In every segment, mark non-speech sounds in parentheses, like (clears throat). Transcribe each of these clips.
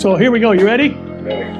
So here we go. You ready?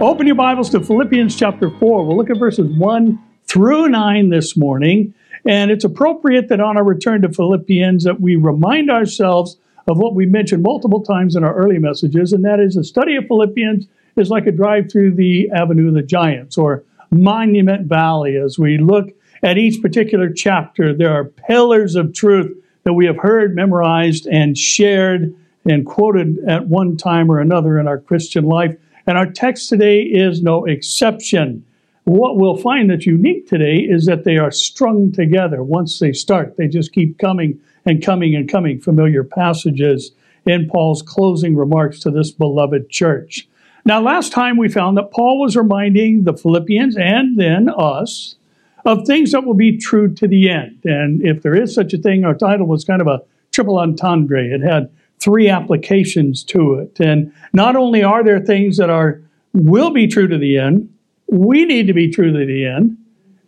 Open your Bibles to Philippians chapter 4. We'll look at verses 1 through 9 this morning. And it's appropriate that on our return to Philippians that we remind ourselves of what we mentioned multiple times in our early messages, and that is the study of Philippians is like a drive through the Avenue of the Giants or Monument Valley. As we look at each particular chapter, there are pillars of truth that we have heard, memorized, and shared and quoted at one time or another in our Christian life. And our text today is no exception. What we'll find that's unique today is that they are strung together. Once they start, they just keep coming and coming and coming. Familiar passages in Paul's closing remarks to this beloved church. Now, last time we found that Paul was reminding the Philippians and then us of things that will be true to the end. And if there is such a thing, our title was kind of a triple entendre. It had three applications to it. And not only are there things that are will be true to the end, we need to be true to the end.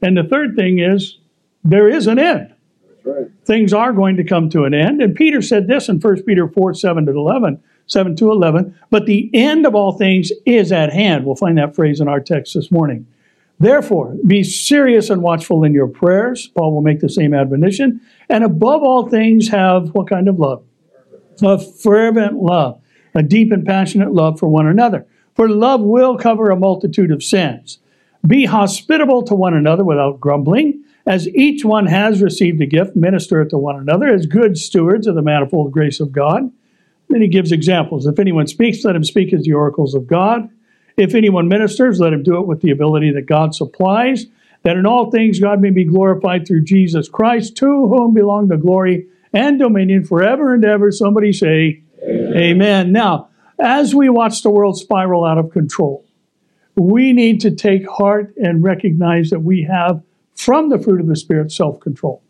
And the third thing is there is an end. Right. Things are going to come to an end. And Peter said this in 1 Peter 4 7 to 11. 7 to 11. But the end of all things is at hand. We'll find that phrase in our text this morning. Therefore, be serious and watchful in your prayers. Paul will make the same admonition. And above all things, have what kind of love? A fervent love, a deep and passionate love for one another. For love will cover a multitude of sins. Be hospitable to one another without grumbling. As each one has received a gift, minister it to one another as good stewards of the manifold grace of God. Then he gives examples. If anyone speaks, let him speak as the oracles of God. If anyone ministers, let him do it with the ability that God supplies, that in all things God may be glorified through Jesus Christ, to whom belong the glory and dominion forever and ever. Somebody say, Amen. Amen. Now, as we watch the world spiral out of control, we need to take heart and recognize that we have, from the fruit of the Spirit, self control.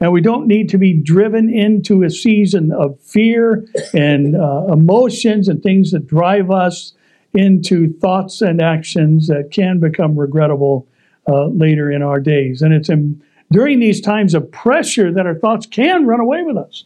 And we don't need to be driven into a season of fear and uh, emotions and things that drive us into thoughts and actions that can become regrettable uh, later in our days. And it's in, during these times of pressure that our thoughts can run away with us.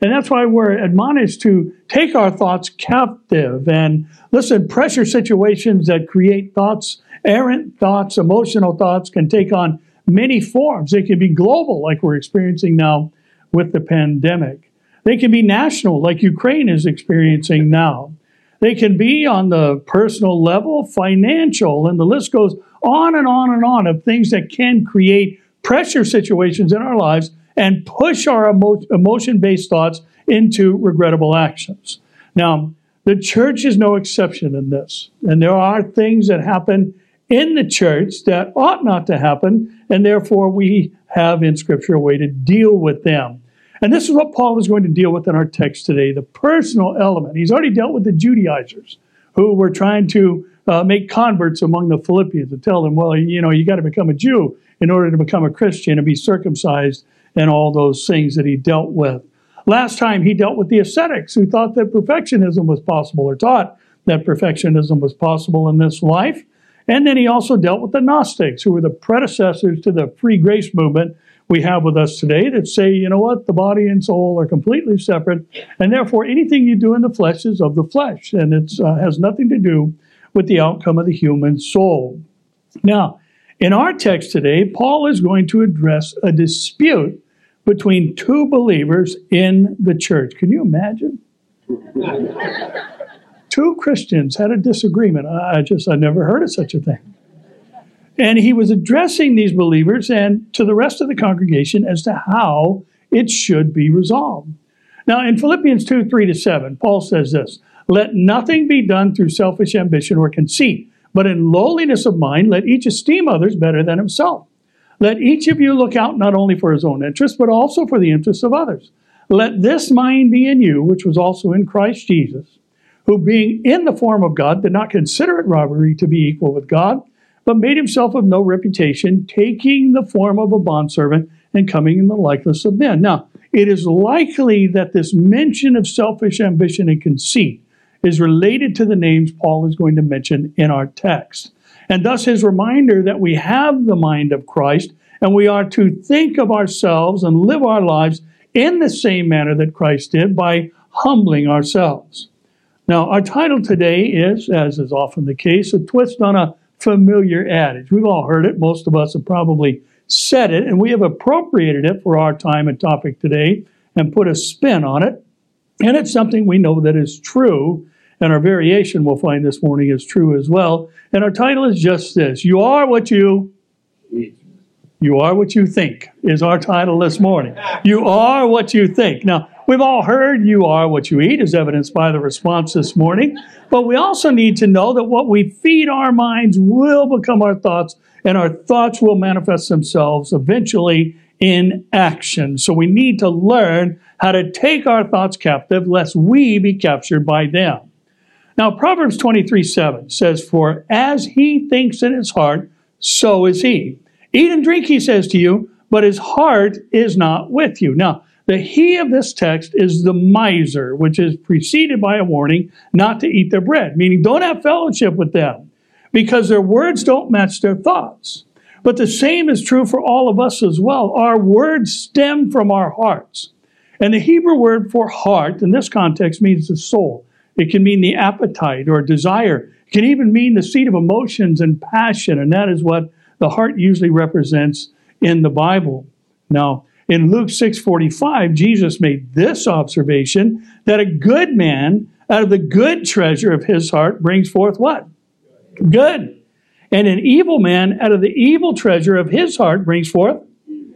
And that's why we're admonished to take our thoughts captive. And listen, pressure situations that create thoughts, errant thoughts, emotional thoughts, can take on many forms. They can be global, like we're experiencing now with the pandemic. They can be national, like Ukraine is experiencing now. They can be on the personal level, financial, and the list goes on and on and on of things that can create pressure situations in our lives and push our emo- emotion based thoughts into regrettable actions. Now, the church is no exception in this. And there are things that happen in the church that ought not to happen, and therefore we have in Scripture a way to deal with them. And this is what Paul is going to deal with in our text today the personal element. He's already dealt with the Judaizers who were trying to uh, make converts among the Philippians and tell them, well, you know, you got to become a Jew in order to become a Christian and be circumcised and all those things that he dealt with. Last time he dealt with the ascetics who thought that perfectionism was possible or taught that perfectionism was possible in this life. And then he also dealt with the Gnostics, who were the predecessors to the free grace movement we have with us today that say, you know what, the body and soul are completely separate, and therefore anything you do in the flesh is of the flesh, and it uh, has nothing to do with the outcome of the human soul. Now, in our text today, Paul is going to address a dispute between two believers in the church. Can you imagine? two Christians had a disagreement. I just, I never heard of such a thing. And he was addressing these believers and to the rest of the congregation as to how it should be resolved. Now, in Philippians 2 3 to 7, Paul says this Let nothing be done through selfish ambition or conceit, but in lowliness of mind, let each esteem others better than himself. Let each of you look out not only for his own interest, but also for the interests of others. Let this mind be in you, which was also in Christ Jesus, who being in the form of God did not consider it robbery to be equal with God but made himself of no reputation, taking the form of a bondservant and coming in the likeness of men. Now, it is likely that this mention of selfish ambition and conceit is related to the names Paul is going to mention in our text. And thus his reminder that we have the mind of Christ and we are to think of ourselves and live our lives in the same manner that Christ did by humbling ourselves. Now, our title today is, as is often the case, a twist on a familiar adage. We've all heard it. Most of us have probably said it, and we have appropriated it for our time and topic today and put a spin on it. And it's something we know that is true, and our variation we'll find this morning is true as well. And our title is just this You are what you you are what you think is our title this morning. You are what you think. Now, we've all heard you are what you eat, as evidenced by the response this morning. But we also need to know that what we feed our minds will become our thoughts, and our thoughts will manifest themselves eventually in action. So we need to learn how to take our thoughts captive, lest we be captured by them. Now, Proverbs 23 7 says, For as he thinks in his heart, so is he. Eat and drink, he says to you, but his heart is not with you. Now, the he of this text is the miser, which is preceded by a warning not to eat their bread, meaning don't have fellowship with them because their words don't match their thoughts. But the same is true for all of us as well. Our words stem from our hearts. And the Hebrew word for heart in this context means the soul. It can mean the appetite or desire. It can even mean the seat of emotions and passion, and that is what the heart usually represents in the Bible. Now, in Luke 6:45, Jesus made this observation that a good man out of the good treasure of his heart brings forth what? Good. And an evil man out of the evil treasure of his heart brings forth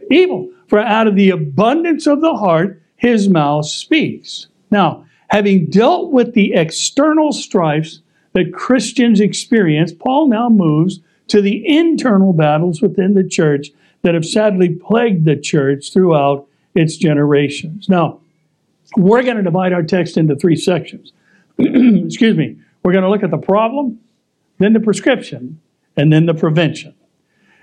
evil. For out of the abundance of the heart his mouth speaks. Now, having dealt with the external strifes that Christians experience, Paul now moves to the internal battles within the church that have sadly plagued the church throughout its generations. Now, we're going to divide our text into three sections. (clears throat) Excuse me. We're going to look at the problem, then the prescription, and then the prevention.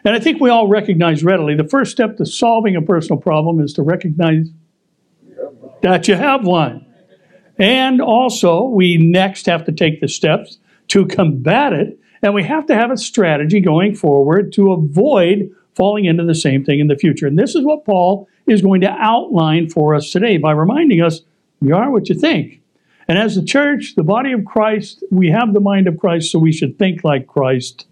And I think we all recognize readily the first step to solving a personal problem is to recognize that you have one. And also, we next have to take the steps to combat it and we have to have a strategy going forward to avoid falling into the same thing in the future. And this is what Paul is going to outline for us today by reminding us you are what you think. And as the church, the body of Christ, we have the mind of Christ, so we should think like Christ,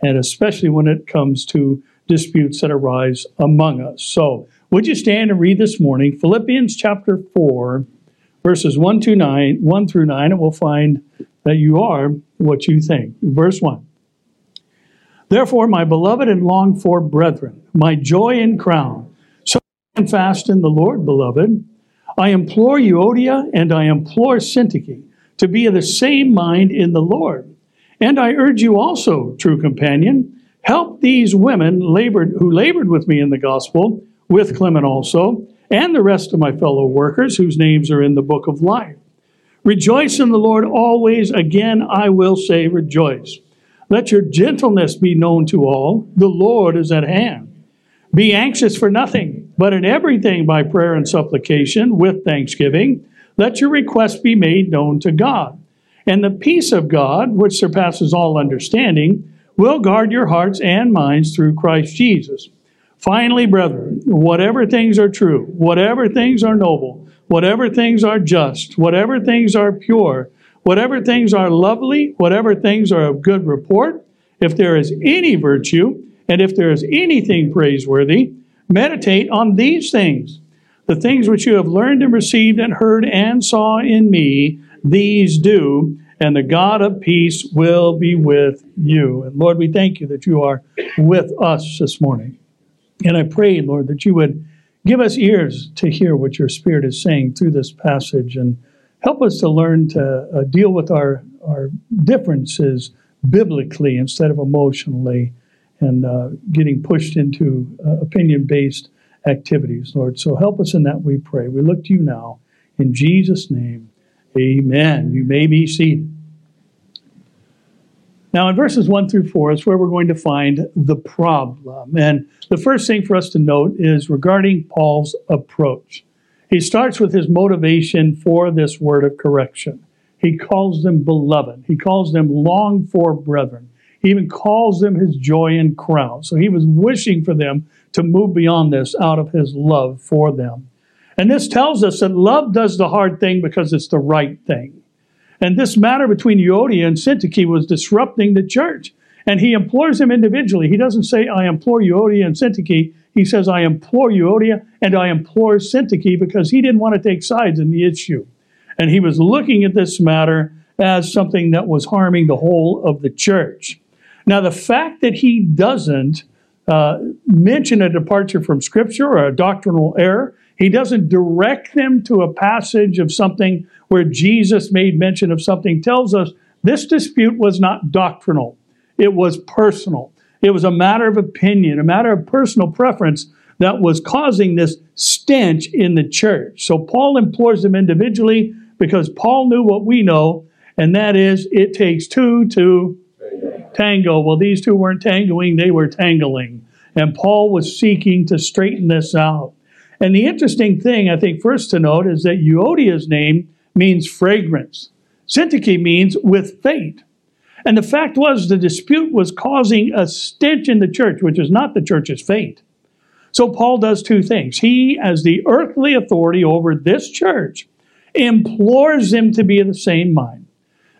and especially when it comes to disputes that arise among us. So, would you stand and read this morning Philippians chapter 4, verses 1 to 9, 1 through 9, and we'll find that you are what you think. Verse 1. Therefore, my beloved and longed for brethren, my joy and crown, so stand fast in the Lord, beloved. I implore Euodia and I implore Syntyche to be of the same mind in the Lord. And I urge you also, true companion, help these women labored who labored with me in the gospel, with Clement also, and the rest of my fellow workers whose names are in the book of life. Rejoice in the Lord always. Again, I will say, rejoice. Let your gentleness be known to all. The Lord is at hand. Be anxious for nothing, but in everything by prayer and supplication with thanksgiving, let your requests be made known to God. And the peace of God, which surpasses all understanding, will guard your hearts and minds through Christ Jesus. Finally, brethren, whatever things are true, whatever things are noble, whatever things are just, whatever things are pure, whatever things are lovely, whatever things are of good report, if there is any virtue, and if there is anything praiseworthy, meditate on these things. The things which you have learned and received and heard and saw in me, these do, and the God of peace will be with you. And Lord, we thank you that you are with us this morning. And I pray, Lord, that you would Give us ears to hear what your Spirit is saying through this passage and help us to learn to uh, deal with our, our differences biblically instead of emotionally and uh, getting pushed into uh, opinion based activities, Lord. So help us in that, we pray. We look to you now. In Jesus' name, amen. You may be seated. Now, in verses 1 through 4 is where we're going to find the problem. And the first thing for us to note is regarding Paul's approach. He starts with his motivation for this word of correction. He calls them beloved, he calls them longed for brethren. He even calls them his joy and crown. So he was wishing for them to move beyond this out of his love for them. And this tells us that love does the hard thing because it's the right thing. And this matter between Euodia and Syntyche was disrupting the church. And he implores them individually. He doesn't say, I implore Euodia and Syntyche. He says, I implore Euodia and I implore Syntyche because he didn't want to take sides in the issue. And he was looking at this matter as something that was harming the whole of the church. Now, the fact that he doesn't uh, mention a departure from Scripture or a doctrinal error, he doesn't direct them to a passage of something where Jesus made mention of something, tells us this dispute was not doctrinal, it was personal. It was a matter of opinion, a matter of personal preference that was causing this stench in the church. So Paul implores them individually because Paul knew what we know, and that is it takes two to tango. Well, these two weren't tangoing, they were tangling. And Paul was seeking to straighten this out. And the interesting thing, I think, first to note is that Euodia's name means fragrance. Syntyche means with fate. And the fact was, the dispute was causing a stench in the church, which is not the church's fate. So Paul does two things. He, as the earthly authority over this church, implores them to be of the same mind.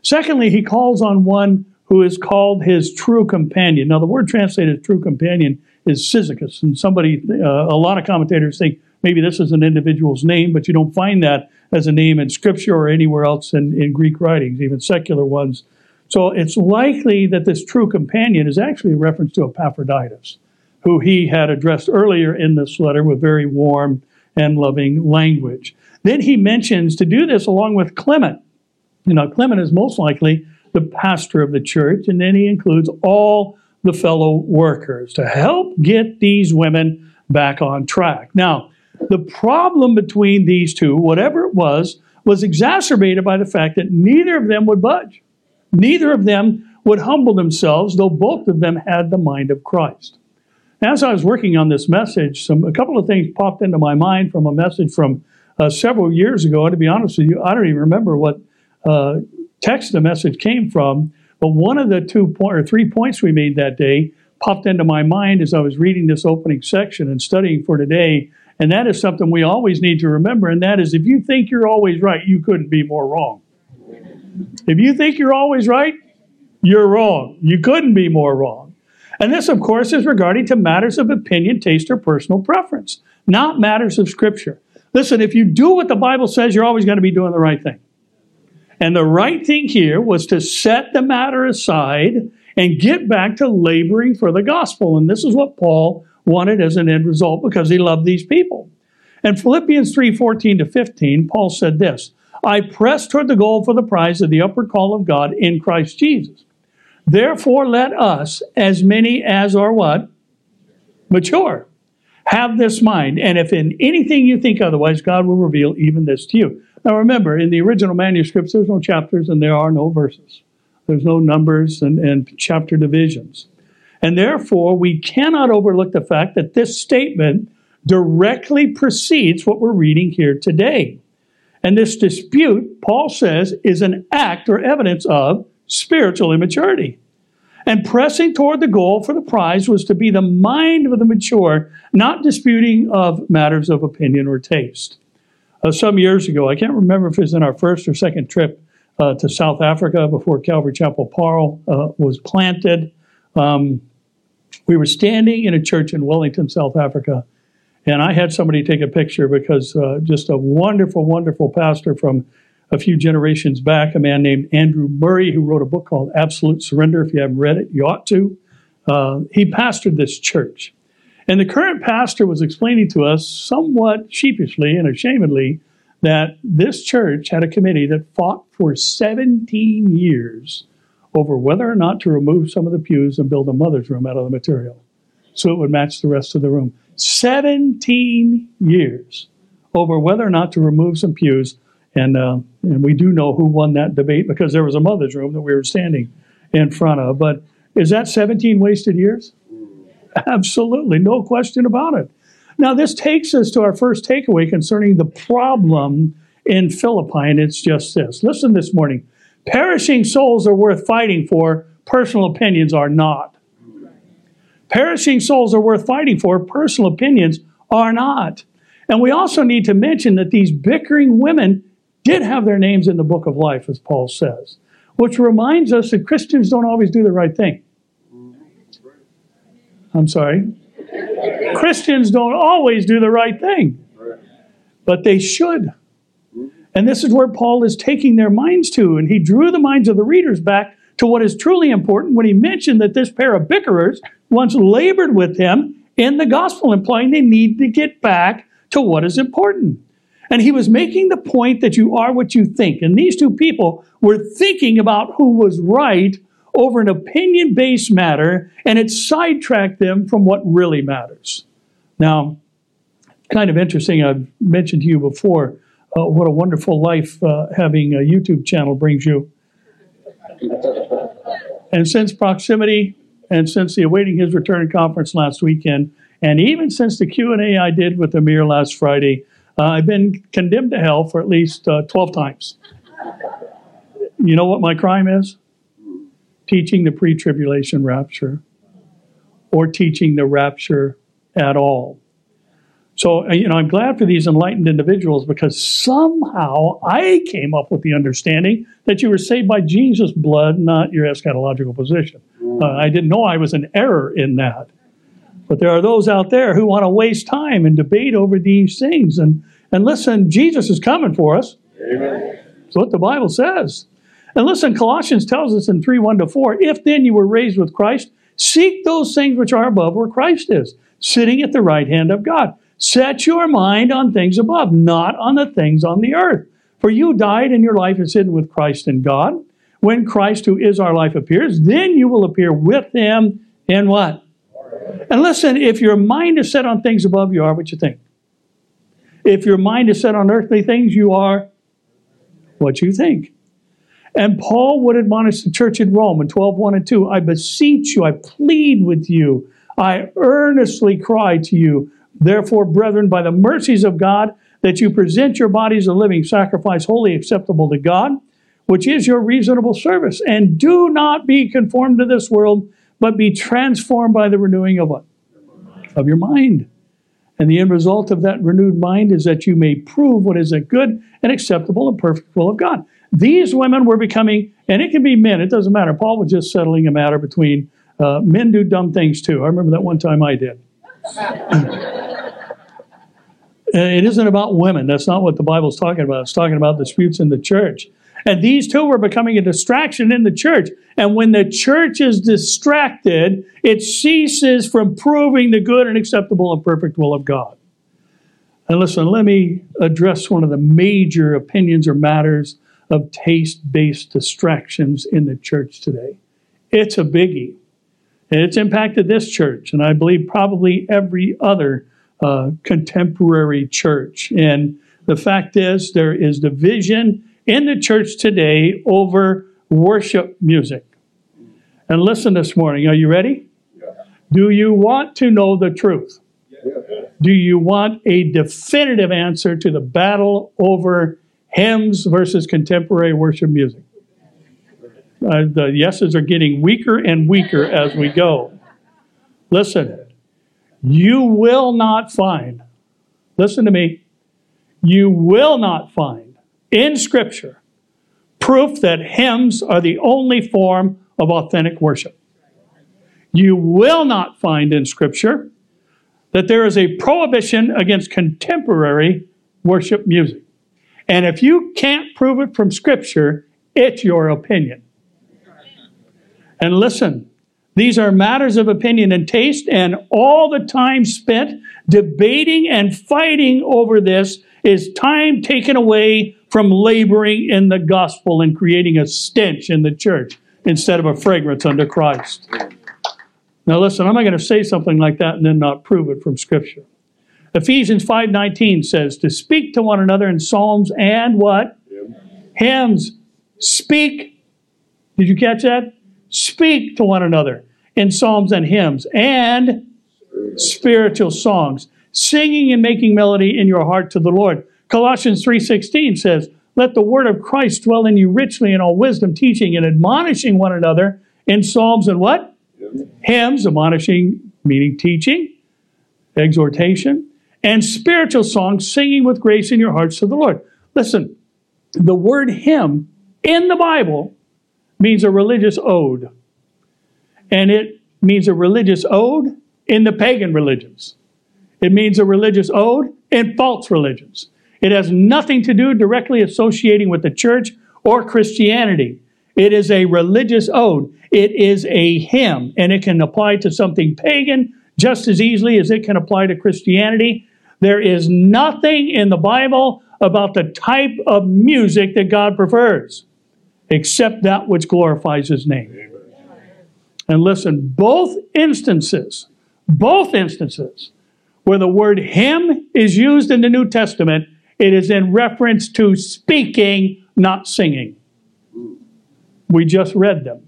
Secondly, he calls on one who is called his true companion. Now, the word translated true companion is Syzygus, and somebody, uh, a lot of commentators think maybe this is an individual's name, but you don't find that as a name in Scripture or anywhere else in, in Greek writings, even secular ones. So it's likely that this true companion is actually a reference to Epaphroditus, who he had addressed earlier in this letter with very warm and loving language. Then he mentions to do this along with Clement. You know, Clement is most likely the pastor of the church, and then he includes all the fellow workers to help get these women back on track. Now, the problem between these two, whatever it was, was exacerbated by the fact that neither of them would budge. Neither of them would humble themselves, though both of them had the mind of Christ. As I was working on this message, some a couple of things popped into my mind from a message from uh, several years ago. And to be honest with you, I don't even remember what uh, text the message came from. But one of the two point or three points we made that day popped into my mind as I was reading this opening section and studying for today. And that is something we always need to remember. And that is if you think you're always right, you couldn't be more wrong. If you think you're always right, you're wrong. You couldn't be more wrong. And this, of course, is regarding to matters of opinion, taste, or personal preference, not matters of Scripture. Listen, if you do what the Bible says, you're always going to be doing the right thing. And the right thing here was to set the matter aside and get back to laboring for the gospel. And this is what Paul wanted as an end result because he loved these people. In Philippians 3 14 to 15, Paul said this I press toward the goal for the prize of the upward call of God in Christ Jesus. Therefore, let us, as many as are what? Mature. Have this mind. And if in anything you think otherwise, God will reveal even this to you. Now remember, in the original manuscripts, there's no chapters and there are no verses. There's no numbers and, and chapter divisions. And therefore, we cannot overlook the fact that this statement directly precedes what we're reading here today. And this dispute, Paul says, is an act or evidence of spiritual immaturity. And pressing toward the goal for the prize was to be the mind of the mature, not disputing of matters of opinion or taste uh, some years ago. I can't remember if it was in our first or second trip uh, to South Africa before Calvary Chapel Paarl uh, was planted. Um, we were standing in a church in Wellington, South Africa, and I had somebody take a picture because uh, just a wonderful, wonderful pastor from a few generations back, a man named Andrew Murray, who wrote a book called Absolute Surrender. If you haven't read it, you ought to. Uh, he pastored this church. And the current pastor was explaining to us, somewhat sheepishly and ashamedly, that this church had a committee that fought for 17 years over whether or not to remove some of the pews and build a mother's room out of the material so it would match the rest of the room. 17 years over whether or not to remove some pews. And, uh, and we do know who won that debate because there was a mother's room that we were standing in front of. But is that 17 wasted years? (laughs) Absolutely, no question about it. Now, this takes us to our first takeaway concerning the problem in Philippi, and it's just this. Listen this morning. Perishing souls are worth fighting for, personal opinions are not. Perishing souls are worth fighting for, personal opinions are not. And we also need to mention that these bickering women did have their names in the book of life, as Paul says, which reminds us that Christians don't always do the right thing. I'm sorry. Christians don't always do the right thing, but they should. And this is where Paul is taking their minds to. And he drew the minds of the readers back to what is truly important when he mentioned that this pair of bickerers once labored with him in the gospel, implying they need to get back to what is important. And he was making the point that you are what you think. And these two people were thinking about who was right over an opinion based matter, and it sidetracked them from what really matters. Now, kind of interesting, I've mentioned to you before uh, what a wonderful life uh, having a YouTube channel brings you. And since proximity, and since the awaiting his return conference last weekend, and even since the Q and A I did with Amir last Friday, uh, I've been condemned to hell for at least uh, twelve times. You know what my crime is? Teaching the pre-tribulation rapture, or teaching the rapture at all. So, uh, you know, I'm glad for these enlightened individuals because somehow I came up with the understanding that you were saved by Jesus' blood, not your eschatological position. Uh, I didn't know I was an error in that. But there are those out there who want to waste time and debate over these things. And, and listen, Jesus is coming for us. Amen. That's what the Bible says. And listen, Colossians tells us in 3 1 to 4 if then you were raised with Christ, seek those things which are above where Christ is, sitting at the right hand of God. Set your mind on things above, not on the things on the earth. For you died and your life is hidden with Christ in God. When Christ, who is our life, appears, then you will appear with him in what? And listen, if your mind is set on things above, you are what you think. If your mind is set on earthly things, you are what you think. And Paul would admonish the church in Rome in 12, 1 and 2 I beseech you, I plead with you, I earnestly cry to you Therefore, brethren, by the mercies of God, that you present your bodies a living sacrifice, wholly acceptable to God, which is your reasonable service. And do not be conformed to this world, but be transformed by the renewing of what? Of your mind. And the end result of that renewed mind is that you may prove what is a good and acceptable and perfect will of God. These women were becoming, and it can be men, it doesn't matter. Paul was just settling a matter between uh, men do dumb things too. I remember that one time I did. (laughs) Uh, it isn't about women. That's not what the Bible's talking about. It's talking about disputes in the church. And these two were becoming a distraction in the church. And when the church is distracted, it ceases from proving the good and acceptable and perfect will of God. And listen, let me address one of the major opinions or matters of taste based distractions in the church today. It's a biggie. And it's impacted this church, and I believe probably every other uh, contemporary church. And the fact is, there is division in the church today over worship music. And listen this morning, are you ready? Do you want to know the truth? Do you want a definitive answer to the battle over hymns versus contemporary worship music? Uh, the yeses are getting weaker and weaker as we go. Listen, you will not find, listen to me, you will not find in Scripture proof that hymns are the only form of authentic worship. You will not find in Scripture that there is a prohibition against contemporary worship music. And if you can't prove it from Scripture, it's your opinion. And listen, these are matters of opinion and taste, and all the time spent debating and fighting over this is time taken away from laboring in the gospel and creating a stench in the church instead of a fragrance unto Christ. Now listen, I'm not going to say something like that and then not prove it from Scripture. Ephesians 5:19 says to speak to one another in psalms and what? Hymns. Speak. Did you catch that? Speak to one another in psalms and hymns and spiritual songs, singing and making melody in your heart to the Lord. Colossians 3:16 says, "Let the word of Christ dwell in you richly in all wisdom, teaching and admonishing one another in psalms and what? Hymns, admonishing meaning teaching, exhortation, and spiritual songs, singing with grace in your hearts to the Lord." Listen, the word hymn in the Bible means a religious ode. And it means a religious ode in the pagan religions. It means a religious ode in false religions. It has nothing to do directly associating with the church or Christianity. It is a religious ode. It is a hymn, and it can apply to something pagan just as easily as it can apply to Christianity. There is nothing in the Bible about the type of music that God prefers except that which glorifies His name. And listen, both instances, both instances where the word hymn is used in the New Testament, it is in reference to speaking, not singing. We just read them.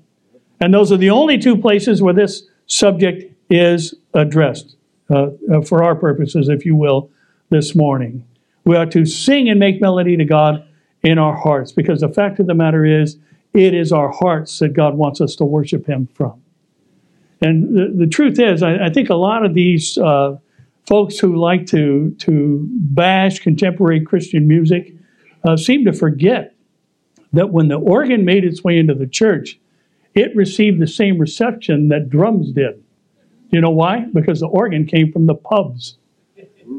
And those are the only two places where this subject is addressed, uh, uh, for our purposes, if you will, this morning. We are to sing and make melody to God in our hearts because the fact of the matter is, it is our hearts that God wants us to worship Him from. And the, the truth is, I, I, think a lot of these uh, folks who like to, to bash contemporary Christian music uh, seem to forget that when the organ made its way into the church, it received the same reception that drums did. You know why? Because the organ came from the pubs.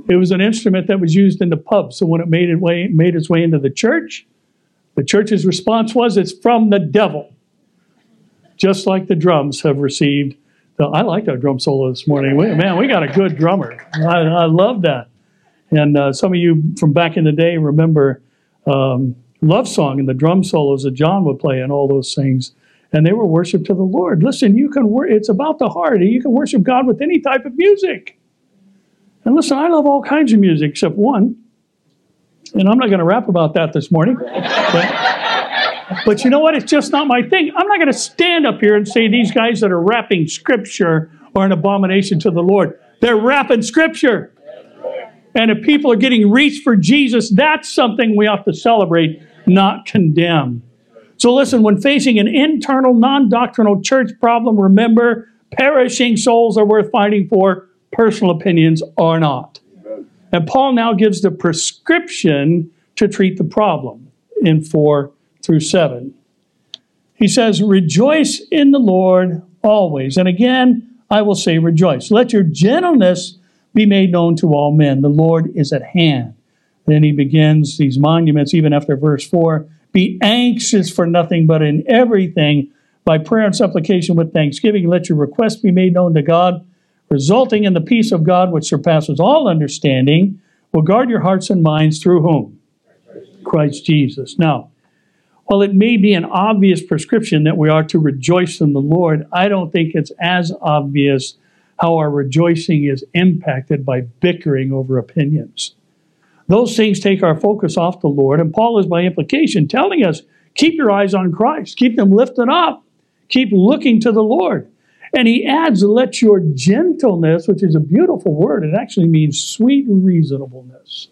It was an instrument that was used in the pub. So when it made, it way, made its way into the church, the church's response was, it's from the devil. Just like the drums have received. The, I like our drum solo this morning. We, man, we got a good drummer. I, I love that. And uh, some of you from back in the day remember um, Love Song and the drum solos that John would play and all those things. And they were worship to the Lord. Listen, you can wor- it's about the heart. You can worship God with any type of music. And listen, I love all kinds of music except one. And I'm not going to rap about that this morning. But, but you know what? It's just not my thing. I'm not going to stand up here and say these guys that are rapping scripture are an abomination to the Lord. They're rapping scripture. And if people are getting reached for Jesus, that's something we ought to celebrate, not condemn. So listen, when facing an internal, non doctrinal church problem, remember perishing souls are worth fighting for personal opinions are not. And Paul now gives the prescription to treat the problem in 4 through 7. He says, Rejoice in the Lord always. And again, I will say, Rejoice. Let your gentleness be made known to all men. The Lord is at hand. Then he begins these monuments, even after verse 4 Be anxious for nothing, but in everything, by prayer and supplication with thanksgiving, let your requests be made known to God resulting in the peace of God which surpasses all understanding, will guard your hearts and minds through whom? Christ Jesus. Now, while it may be an obvious prescription that we are to rejoice in the Lord, I don't think it's as obvious how our rejoicing is impacted by bickering over opinions. Those things take our focus off the Lord, and Paul is by implication telling us keep your eyes on Christ, keep them lifted up, keep looking to the Lord. And he adds, let your gentleness, which is a beautiful word, it actually means sweet reasonableness.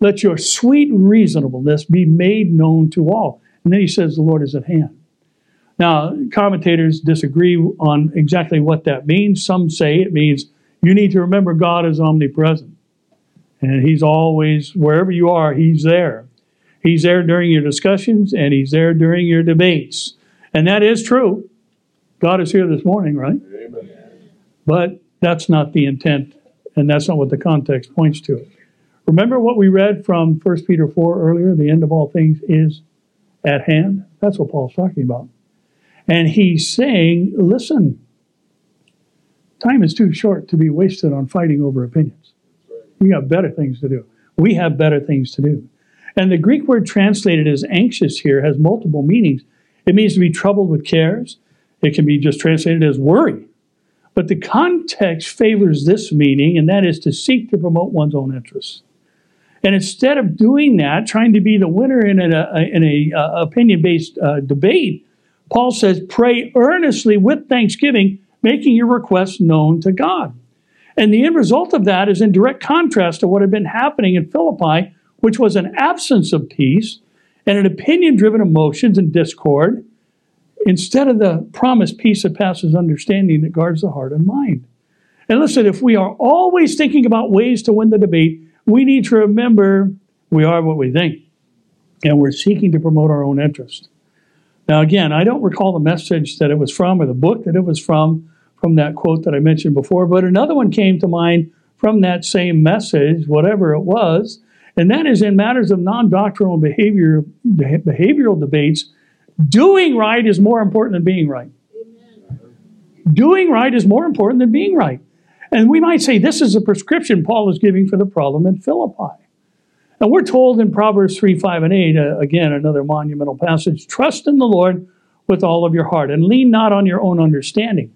Let your sweet reasonableness be made known to all. And then he says, the Lord is at hand. Now, commentators disagree on exactly what that means. Some say it means you need to remember God is omnipresent. And he's always, wherever you are, he's there. He's there during your discussions and he's there during your debates. And that is true. God is here this morning, right? Amen. But that's not the intent, and that's not what the context points to. Remember what we read from 1 Peter 4 earlier? The end of all things is at hand. That's what Paul's talking about. And he's saying, listen, time is too short to be wasted on fighting over opinions. We got better things to do. We have better things to do. And the Greek word translated as anxious here has multiple meanings. It means to be troubled with cares. It can be just translated as worry. But the context favors this meaning, and that is to seek to promote one's own interests. And instead of doing that, trying to be the winner in an in a uh, opinion-based uh, debate, Paul says, "Pray earnestly with thanksgiving, making your requests known to God." And the end result of that is in direct contrast to what had been happening in Philippi, which was an absence of peace and an opinion-driven emotions and discord instead of the promised peace that passes understanding that guards the heart and mind. And listen, if we are always thinking about ways to win the debate, we need to remember we are what we think. and we're seeking to promote our own interest. Now, again, I don't recall the message that it was from or the book that it was from, from that quote that I mentioned before, but another one came to mind from that same message, whatever it was, and that is in matters of non doctrinal behavior, behavioral debates, doing right is more important than being right. Doing right is more important than being right. And we might say this is a prescription Paul is giving for the problem in Philippi. And we're told in Proverbs 3, 5, and 8, uh, again, another monumental passage trust in the Lord with all of your heart and lean not on your own understanding.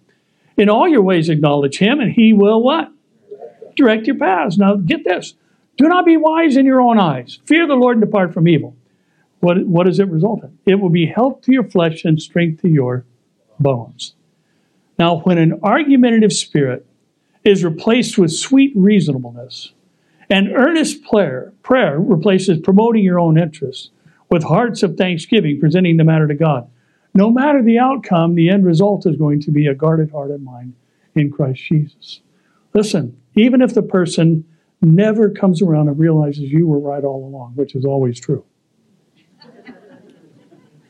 In all your ways acknowledge him, and he will what? Direct your paths. Now, get this. Do not be wise in your own eyes. Fear the Lord and depart from evil. What, what does it result in? It will be health to your flesh and strength to your bones. Now, when an argumentative spirit is replaced with sweet reasonableness, and earnest prayer, prayer replaces promoting your own interests with hearts of thanksgiving, presenting the matter to God. No matter the outcome, the end result is going to be a guarded heart and mind in Christ Jesus. Listen, even if the person never comes around and realizes you were right all along, which is always true.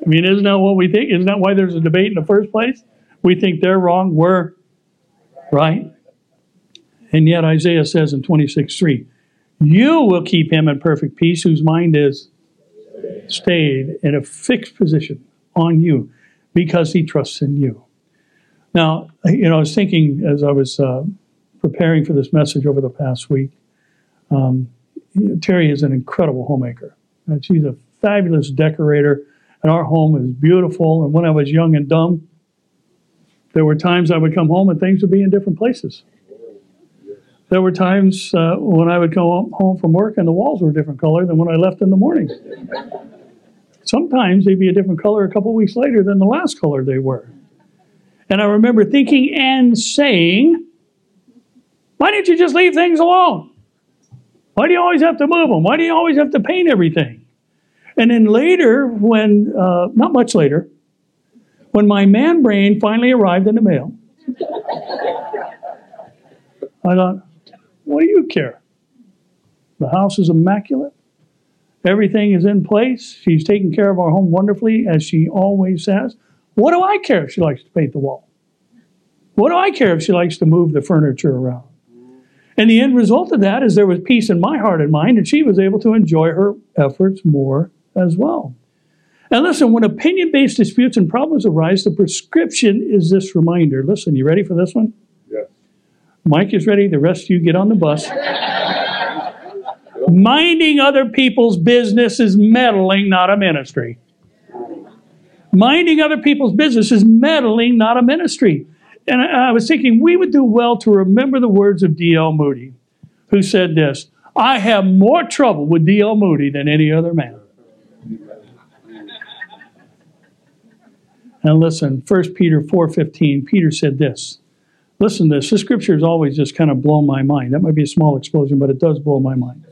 I mean, isn't that what we think? Isn't that why there's a debate in the first place? We think they're wrong, we're right. And yet Isaiah says in 26 3, you will keep him in perfect peace whose mind is stayed in a fixed position on you because he trusts in you. Now, you know, I was thinking as I was uh, preparing for this message over the past week, um, Terry is an incredible homemaker. She's a fabulous decorator, and our home is beautiful. And when I was young and dumb, there were times I would come home and things would be in different places. There were times uh, when I would come home from work and the walls were a different color than when I left in the morning. Sometimes they'd be a different color a couple weeks later than the last color they were. And I remember thinking and saying, why didn't you just leave things alone? Why do you always have to move them? Why do you always have to paint everything? And then later, when, uh, not much later, when my man brain finally arrived in the mail, (laughs) I thought, what do you care? The house is immaculate. Everything is in place. She's taking care of our home wonderfully, as she always says. What do I care if she likes to paint the wall? What do I care if she likes to move the furniture around? And the end result of that is there was peace in my heart and mind, and she was able to enjoy her efforts more as well. And listen, when opinion based disputes and problems arise, the prescription is this reminder. Listen, you ready for this one? Yes. Mike is ready. The rest of you get on the bus. (laughs) Minding other people's business is meddling, not a ministry. Minding other people's business is meddling, not a ministry. And I, I was thinking we would do well to remember the words of D.L. Moody, who said this I have more trouble with D.L. Moody than any other man. And listen, 1 Peter 4.15, Peter said this. Listen to this. This scripture has always just kind of blown my mind. That might be a small explosion, but it does blow my mind.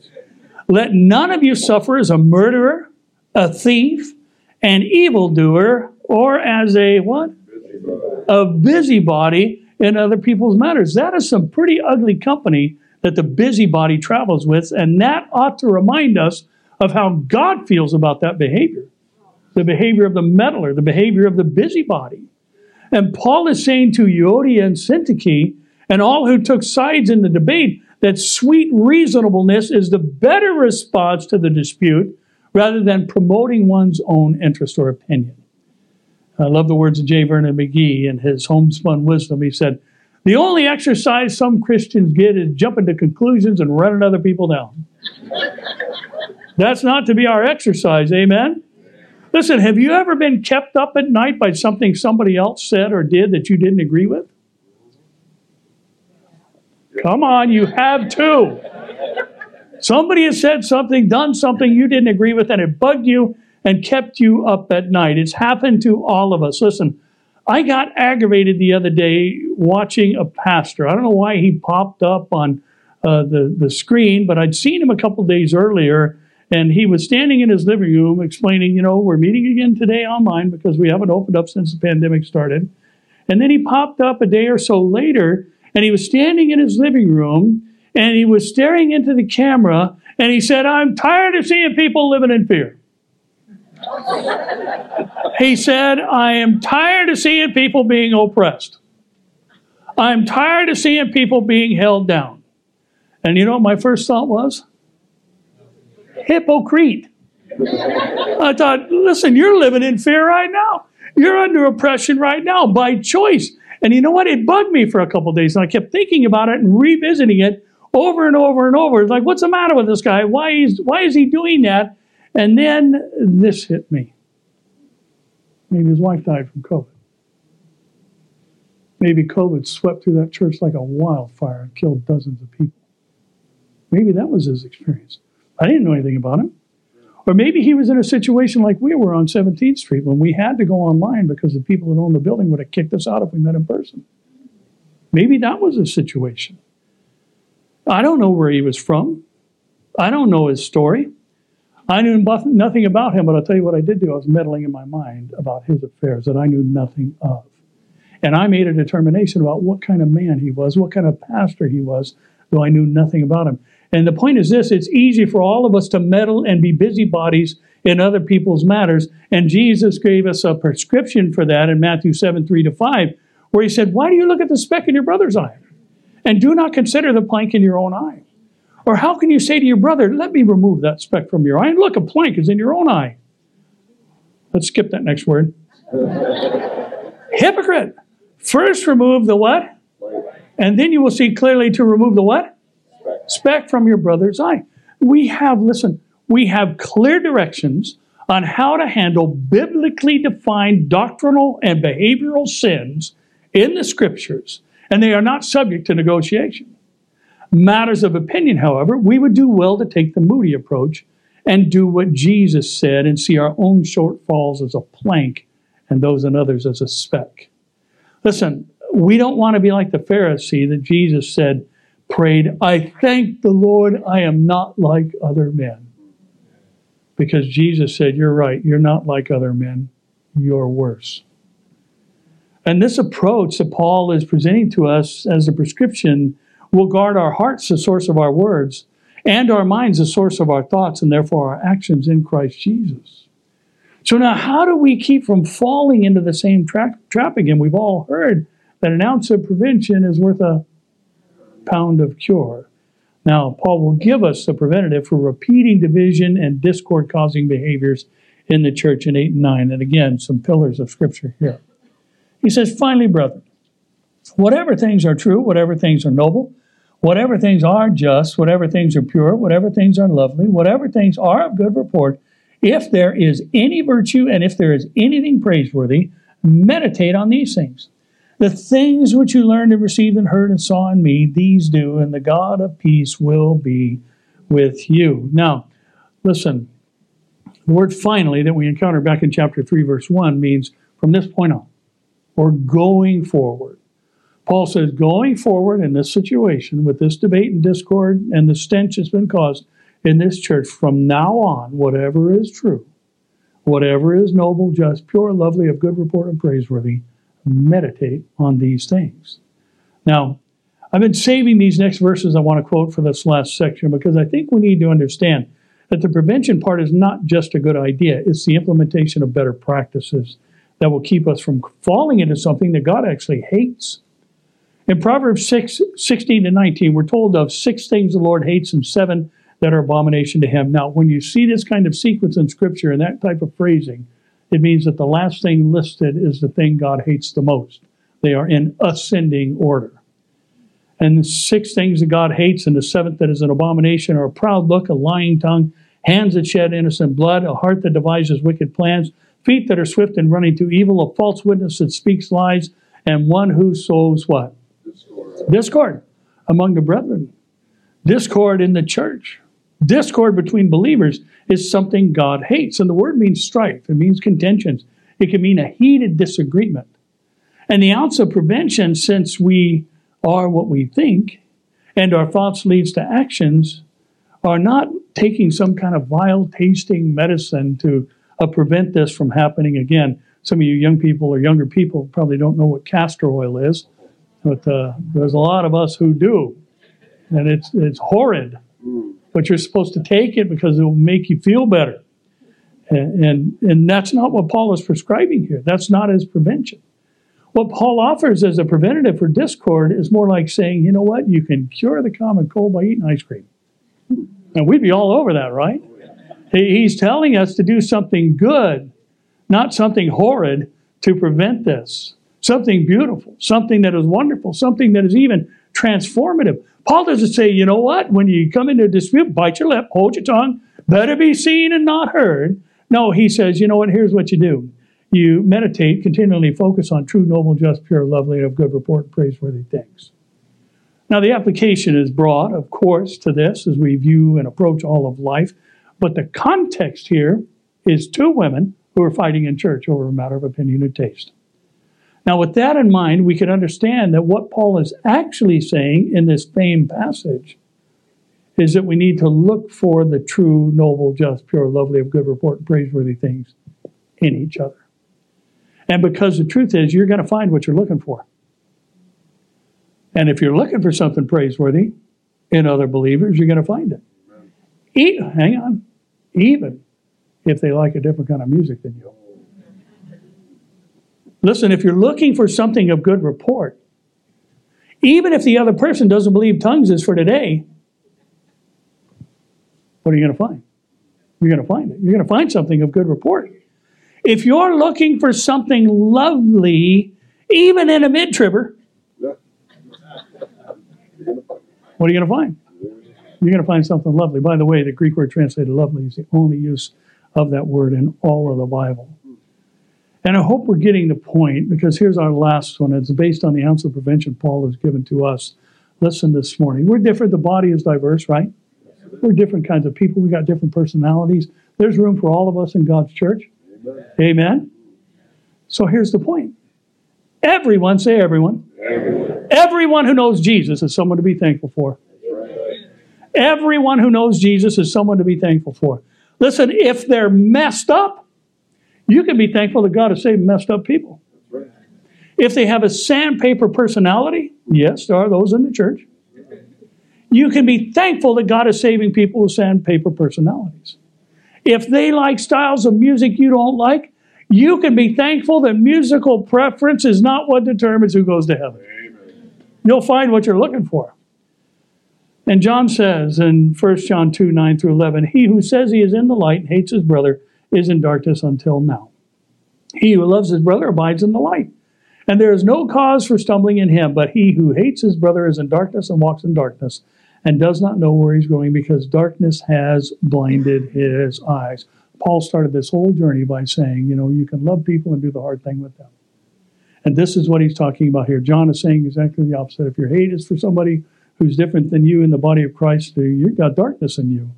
Let none of you suffer as a murderer, a thief, an evildoer, or as a what? a busybody in other people's matters. That is some pretty ugly company that the busybody travels with, and that ought to remind us of how God feels about that behavior the behavior of the meddler, the behavior of the busybody. And Paul is saying to Euodia and Syntyche and all who took sides in the debate that sweet reasonableness is the better response to the dispute rather than promoting one's own interest or opinion. I love the words of J. Vernon McGee in his homespun wisdom. He said, The only exercise some Christians get is jumping to conclusions and running other people down. (laughs) That's not to be our exercise, amen? Listen, have you ever been kept up at night by something somebody else said or did that you didn't agree with? Come on, you have too. Somebody has said something, done something you didn't agree with, and it bugged you, and kept you up at night. It's happened to all of us. Listen, I got aggravated the other day watching a pastor. I don't know why he popped up on uh, the, the screen, but I'd seen him a couple days earlier, and he was standing in his living room explaining, you know, we're meeting again today online because we haven't opened up since the pandemic started. And then he popped up a day or so later, and he was standing in his living room, and he was staring into the camera, and he said, I'm tired of seeing people living in fear. He said, I am tired of seeing people being oppressed. I'm tired of seeing people being held down. And you know what my first thought was? Hypocrite. I thought, listen, you're living in fear right now. You're under oppression right now by choice. And you know what? It bugged me for a couple days. And I kept thinking about it and revisiting it over and over and over. It's like, what's the matter with this guy? Why is why is he doing that? And then this hit me. Maybe his wife died from COVID. Maybe COVID swept through that church like a wildfire and killed dozens of people. Maybe that was his experience. I didn't know anything about him. Or maybe he was in a situation like we were on 17th Street when we had to go online because the people that owned the building would have kicked us out if we met in person. Maybe that was a situation. I don't know where he was from. I don't know his story. I knew nothing about him, but I'll tell you what I did do. I was meddling in my mind about his affairs that I knew nothing of. And I made a determination about what kind of man he was, what kind of pastor he was, though I knew nothing about him. And the point is this it's easy for all of us to meddle and be busybodies in other people's matters. And Jesus gave us a prescription for that in Matthew 7 3 to 5, where he said, Why do you look at the speck in your brother's eye? And do not consider the plank in your own eye. Or how can you say to your brother, Let me remove that speck from your eye? And look, a plank is in your own eye. Let's skip that next word. (laughs) Hypocrite. First remove the what? And then you will see clearly to remove the what? Speck from your brother's eye. We have, listen, we have clear directions on how to handle biblically defined doctrinal and behavioral sins in the scriptures, and they are not subject to negotiation. Matters of opinion, however, we would do well to take the Moody approach and do what Jesus said and see our own shortfalls as a plank and those in others as a speck. Listen, we don't want to be like the Pharisee that Jesus said, prayed, I thank the Lord I am not like other men. Because Jesus said, You're right, you're not like other men, you're worse. And this approach that Paul is presenting to us as a prescription will guard our hearts, the source of our words, and our minds, the source of our thoughts, and therefore our actions in Christ Jesus. So, now how do we keep from falling into the same tra- trap again? We've all heard that an ounce of prevention is worth a pound of cure. Now, Paul will give us the preventative for repeating division and discord causing behaviors in the church in 8 and 9. And again, some pillars of Scripture here. He says, Finally, brethren, whatever things are true, whatever things are noble, whatever things are just, whatever things are pure, whatever things are lovely, whatever things are of good report, if there is any virtue and if there is anything praiseworthy, meditate on these things. The things which you learned and received and heard and saw in me, these do, and the God of peace will be with you. Now, listen, the word finally that we encounter back in chapter 3, verse 1 means from this point on, or going forward. Paul says, going forward in this situation with this debate and discord and the stench that's been caused, in this church from now on, whatever is true, whatever is noble, just, pure, lovely, of good report, and praiseworthy, meditate on these things. Now, I've been saving these next verses I want to quote for this last section because I think we need to understand that the prevention part is not just a good idea, it's the implementation of better practices that will keep us from falling into something that God actually hates. In Proverbs 6, 16 to 19, we're told of six things the Lord hates and seven that are abomination to him. Now, when you see this kind of sequence in Scripture and that type of phrasing, it means that the last thing listed is the thing God hates the most. They are in ascending order. And the six things that God hates, and the seventh that is an abomination, are a proud look, a lying tongue, hands that shed innocent blood, a heart that devises wicked plans, feet that are swift in running to evil, a false witness that speaks lies, and one who sows what? Discord, Discord among the brethren. Discord in the church. Discord between believers is something God hates. And the word means strife, it means contentions, it can mean a heated disagreement. And the ounce of prevention, since we are what we think and our thoughts leads to actions, are not taking some kind of vile tasting medicine to uh, prevent this from happening again. Some of you young people or younger people probably don't know what castor oil is, but uh, there's a lot of us who do. And it's, it's horrid but you're supposed to take it because it will make you feel better. And, and, and that's not what Paul is prescribing here. That's not his prevention. What Paul offers as a preventative for discord is more like saying, you know what, you can cure the common cold by eating ice cream. And we'd be all over that, right? He's telling us to do something good, not something horrid, to prevent this. Something beautiful, something that is wonderful, something that is even transformative. Paul doesn't say, you know what, when you come into a dispute, bite your lip, hold your tongue, better be seen and not heard. No, he says, you know what, here's what you do. You meditate, continually focus on true, noble, just, pure, lovely, and of good report, and praiseworthy things. Now, the application is broad, of course, to this as we view and approach all of life. But the context here is two women who are fighting in church over a matter of opinion and taste. Now, with that in mind, we can understand that what Paul is actually saying in this famed passage is that we need to look for the true, noble, just, pure, lovely, of good report, and praiseworthy things in each other. And because the truth is, you're going to find what you're looking for. And if you're looking for something praiseworthy in other believers, you're going to find it. E- hang on. Even if they like a different kind of music than you. Listen, if you're looking for something of good report, even if the other person doesn't believe tongues is for today, what are you going to find? You're going to find it. You're going to find something of good report. If you're looking for something lovely, even in a mid tribber, what are you going to find? You're going to find something lovely. By the way, the Greek word translated lovely is the only use of that word in all of the Bible. And I hope we're getting the point because here's our last one. It's based on the ounce of prevention Paul has given to us. Listen this morning. We're different. The body is diverse, right? We're different kinds of people. We got different personalities. There's room for all of us in God's church. Amen. Amen. So here's the point. Everyone, say everyone. Everyone. Everyone who knows Jesus is someone to be thankful for. Right. Everyone who knows Jesus is someone to be thankful for. Listen, if they're messed up, you can be thankful that God has saved messed up people. If they have a sandpaper personality, yes, there are those in the church. You can be thankful that God is saving people with sandpaper personalities. If they like styles of music you don't like, you can be thankful that musical preference is not what determines who goes to heaven. You'll find what you're looking for. And John says in 1 John 2 9 through 11, He who says he is in the light hates his brother is in darkness until now. He who loves his brother abides in the light. And there is no cause for stumbling in him, but he who hates his brother is in darkness and walks in darkness and does not know where he's going because darkness has blinded his eyes. Paul started this whole journey by saying, you know, you can love people and do the hard thing with them. And this is what he's talking about here. John is saying exactly the opposite. If your hate is for somebody who's different than you in the body of Christ, you've got darkness in you.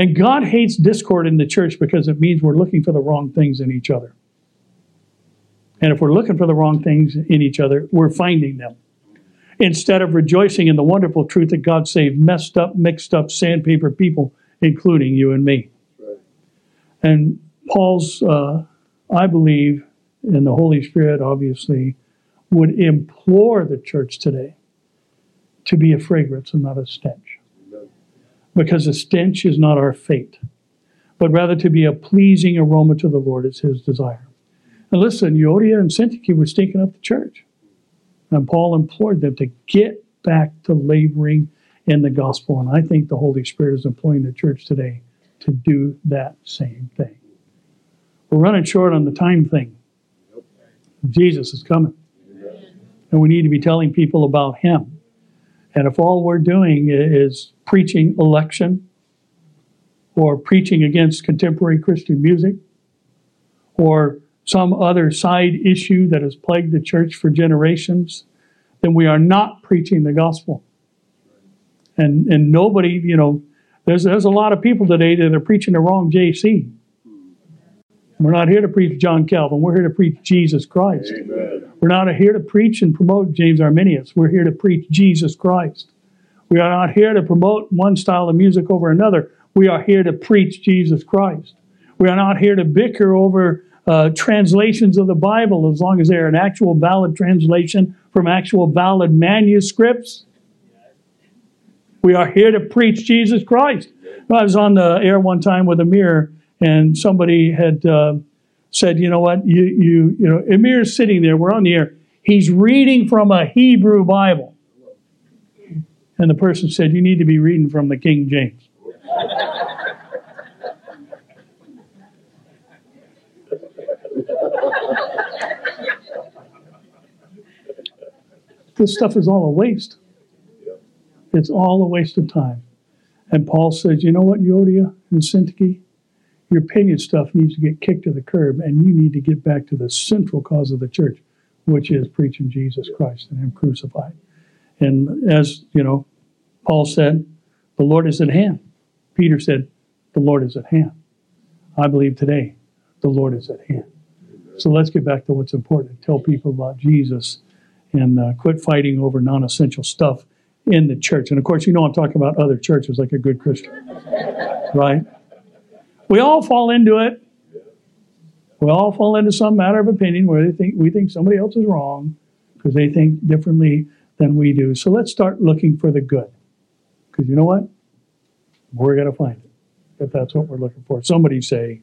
And God hates discord in the church because it means we're looking for the wrong things in each other. And if we're looking for the wrong things in each other, we're finding them. Instead of rejoicing in the wonderful truth that God saved messed up, mixed up, sandpaper people, including you and me. And Paul's, uh, I believe, and the Holy Spirit obviously, would implore the church today to be a fragrance and not a stench. Because a stench is not our fate, but rather to be a pleasing aroma to the Lord is his desire. And listen, Euodia and Syntyche were stinking up the church. And Paul implored them to get back to laboring in the gospel. And I think the Holy Spirit is employing the church today to do that same thing. We're running short on the time thing. Jesus is coming. And we need to be telling people about Him. And if all we're doing is preaching election or preaching against contemporary Christian music or some other side issue that has plagued the church for generations, then we are not preaching the gospel. And, and nobody, you know, there's, there's a lot of people today that are preaching the wrong JC. We're not here to preach John Calvin. We're here to preach Jesus Christ. Amen. We're not here to preach and promote James Arminius. We're here to preach Jesus Christ. We are not here to promote one style of music over another. We are here to preach Jesus Christ. We are not here to bicker over uh, translations of the Bible as long as they're an actual valid translation from actual valid manuscripts. We are here to preach Jesus Christ. I was on the air one time with Amir, and somebody had uh, said, you know what, you, you, you know, Amir's sitting there, we're on the air, he's reading from a Hebrew Bible. And the person said, you need to be reading from the King James. (laughs) this stuff is all a waste. It's all a waste of time. And Paul says, you know what, Euodia and Syntyche? Your opinion stuff needs to get kicked to the curb, and you need to get back to the central cause of the church, which is preaching Jesus Christ and Him crucified. And as you know, Paul said, the Lord is at hand. Peter said, the Lord is at hand. I believe today, the Lord is at hand. So let's get back to what's important. Tell people about Jesus and uh, quit fighting over non essential stuff in the church. And of course, you know I'm talking about other churches like a good Christian, (laughs) right? We all fall into it. We all fall into some matter of opinion where they think we think somebody else is wrong because they think differently than we do. So let's start looking for the good. Because you know what? We're going to find it if that's what we're looking for. Somebody say,